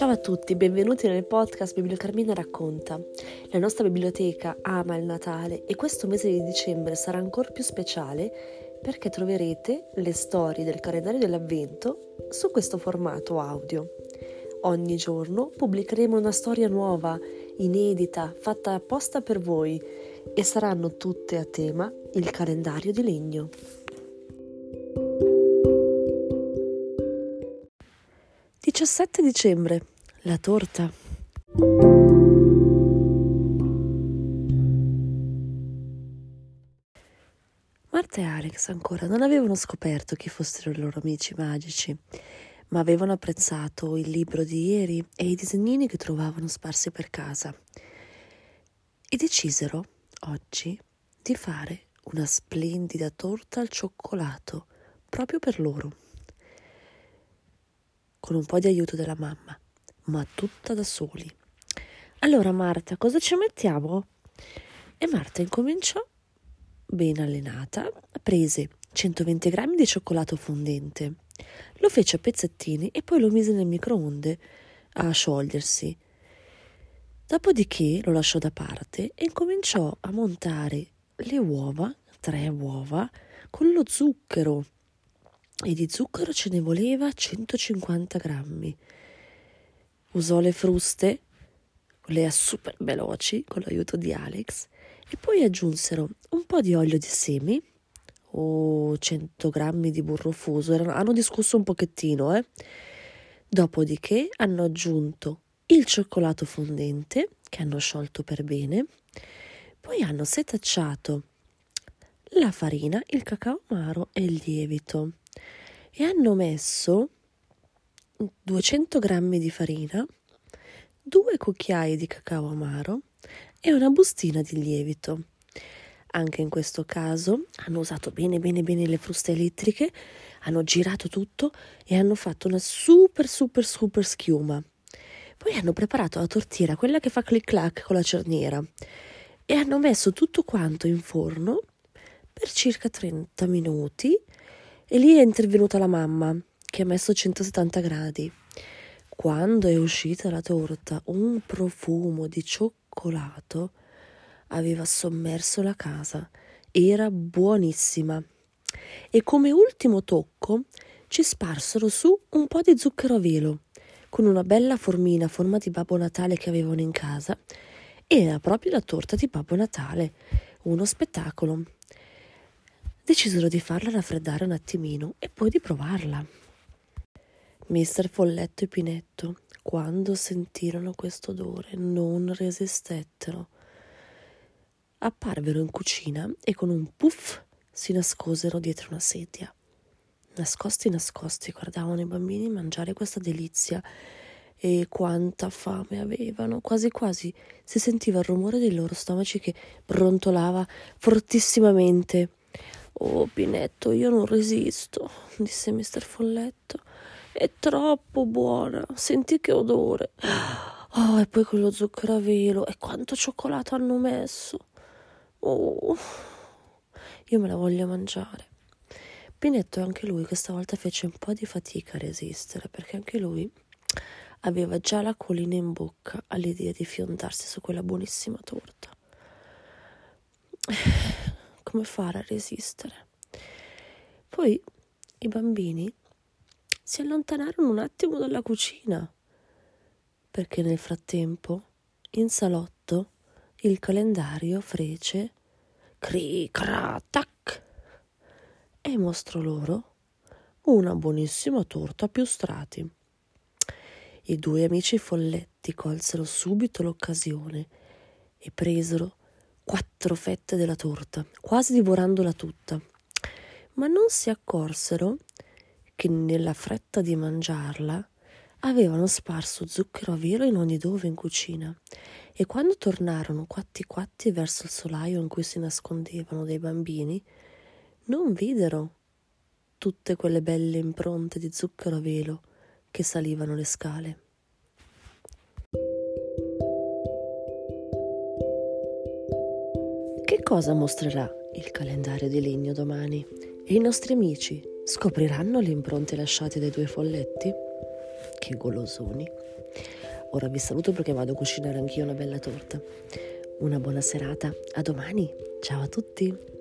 Ciao a tutti, benvenuti nel podcast Bibliocarmina racconta. La nostra biblioteca ama il Natale e questo mese di dicembre sarà ancora più speciale perché troverete le storie del calendario dell'Avvento su questo formato audio. Ogni giorno pubblicheremo una storia nuova, inedita, fatta apposta per voi e saranno tutte a tema il calendario di legno. 17 dicembre, la torta. Marta e Alex ancora non avevano scoperto chi fossero i loro amici magici, ma avevano apprezzato il libro di ieri e i disegnini che trovavano sparsi per casa. E decisero, oggi, di fare una splendida torta al cioccolato proprio per loro con un po' di aiuto della mamma, ma tutta da soli. Allora Marta, cosa ci mettiamo? E Marta incominciò, ben allenata, prese 120 grammi di cioccolato fondente, lo fece a pezzettini e poi lo mise nel microonde a sciogliersi. Dopodiché lo lasciò da parte e incominciò a montare le uova, tre uova, con lo zucchero e di zucchero ce ne voleva 150 grammi. Usò le fruste, quelle super veloci, con l'aiuto di Alex, e poi aggiunsero un po' di olio di semi o 100 grammi di burro fuso. Erano, hanno discusso un pochettino, eh. Dopodiché hanno aggiunto il cioccolato fondente, che hanno sciolto per bene, poi hanno setacciato la farina, il cacao amaro e il lievito e hanno messo 200 grammi di farina, due cucchiai di cacao amaro e una bustina di lievito. Anche in questo caso hanno usato bene bene bene le fruste elettriche, hanno girato tutto e hanno fatto una super super super schiuma. Poi hanno preparato la tortiera, quella che fa clic clac con la cerniera, e hanno messo tutto quanto in forno per circa 30 minuti e lì è intervenuta la mamma, che ha messo 170 gradi. Quando è uscita la torta, un profumo di cioccolato aveva sommerso la casa. Era buonissima. E come ultimo tocco ci sparsero su un po' di zucchero a velo, con una bella formina a forma di Babbo Natale che avevano in casa. Era proprio la torta di Babbo Natale, uno spettacolo decisero di farla raffreddare un attimino e poi di provarla. Mister Folletto e Pinetto, quando sentirono questo odore, non resistettero. Apparvero in cucina e con un puff si nascosero dietro una sedia. Nascosti nascosti guardavano i bambini mangiare questa delizia e quanta fame avevano. Quasi quasi si sentiva il rumore dei loro stomaci che brontolava fortissimamente Oh, Pinetto, io non resisto, disse mister Folletto. È troppo buona, senti che odore. Oh, e poi quello zucchero a velo, e quanto cioccolato hanno messo. Oh, io me la voglio mangiare. Pinetto anche lui questa volta fece un po' di fatica a resistere, perché anche lui aveva già la colina in bocca all'idea di fiondarsi su quella buonissima torta come fare a resistere. Poi i bambini si allontanarono un attimo dalla cucina, perché nel frattempo in salotto il calendario fece cri cra tac e mostrò loro una buonissima torta a più strati. I due amici folletti colsero subito l'occasione e presero quattro fette della torta, quasi divorandola tutta, ma non si accorsero che nella fretta di mangiarla avevano sparso zucchero a velo in ogni dove in cucina e quando tornarono quatti quatti verso il solaio in cui si nascondevano dei bambini, non videro tutte quelle belle impronte di zucchero a velo che salivano le scale. Che cosa mostrerà il calendario di legno domani? E i nostri amici scopriranno le impronte lasciate dai due folletti? che golosoni. Ora vi saluto perché vado a cucinare anch'io una bella torta. Una buona serata, a domani, ciao a tutti!